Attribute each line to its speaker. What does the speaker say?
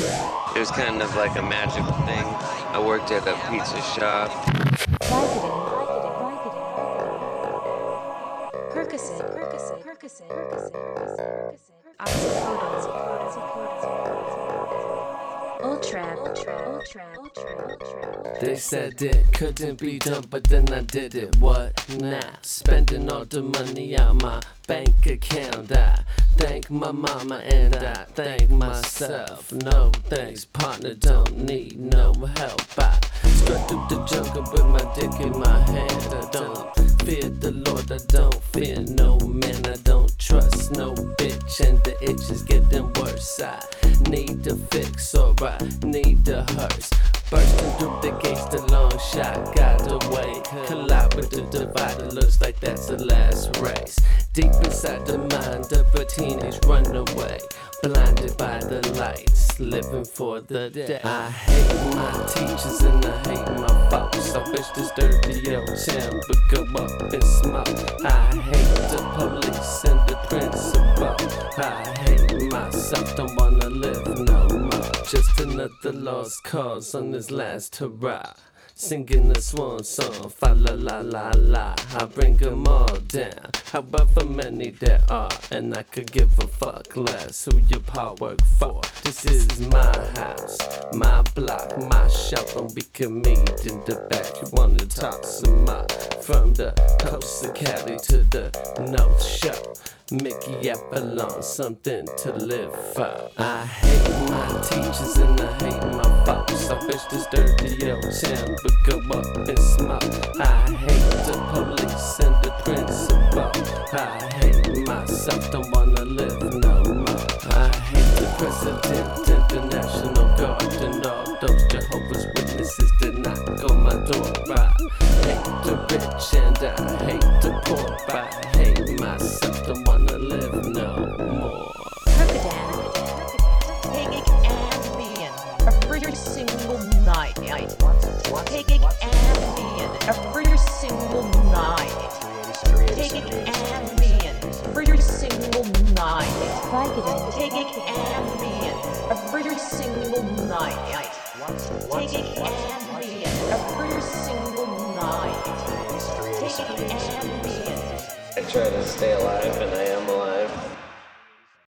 Speaker 1: It was kind of like a magical thing. I worked at a pizza shop.
Speaker 2: Percocet. Percocet. Percocet. Percocet. Percocet. Oxycodone. Ultra. Ultra. Ultra. Ultra. Ultra.
Speaker 3: They said it couldn't be done, but then I did it. What now? Spending all the money out my bank account. I thank my mama and I thank myself. No thanks, partner, don't need no help. I strut through the jungle with my dick in my hand. I don't fear the Lord, I don't fear no man. I don't trust no bitch, and the itch is getting worse. I need to fix or I need a hearse. Bursting through the gates, the long shot got away. Collide with the divider, looks like that's the last race. Deep inside the mind of a teenage runaway. Blinded by the lights, living for the day. I hate my teachers and I hate my folks. I wish this dirty old town would go up in smoke. I hate the police and the principal. I hate myself, don't wanna live no more. Just another lost cause on this last hurrah. Singing the swan song, fa la la la la. I bring them all down, however many there are. And I could give a fuck less who your part work for. This is my house, my block, my shop, and we can meet in the back. You wanna talk some more? From the coast of Cali to the North Shore. Mickey Avalon, something to live for. I hate my teachers and I hate my folks. I wish this dirty old town would go up in smoke. I hate the police. I hate myself, don't wanna live no more. I hate the president international guard and all those Jehovah's Witnesses that knock on my door. I hate the rich and I hate the poor. I hate myself, don't wanna live no more.
Speaker 4: Taking Ambien every single night. Taking Ambien every single night.
Speaker 2: Vicodin.
Speaker 4: Taking Ambien every single night. Taking Ambien every single night. Taking Ambien.
Speaker 1: I try to stay alive and I am alive.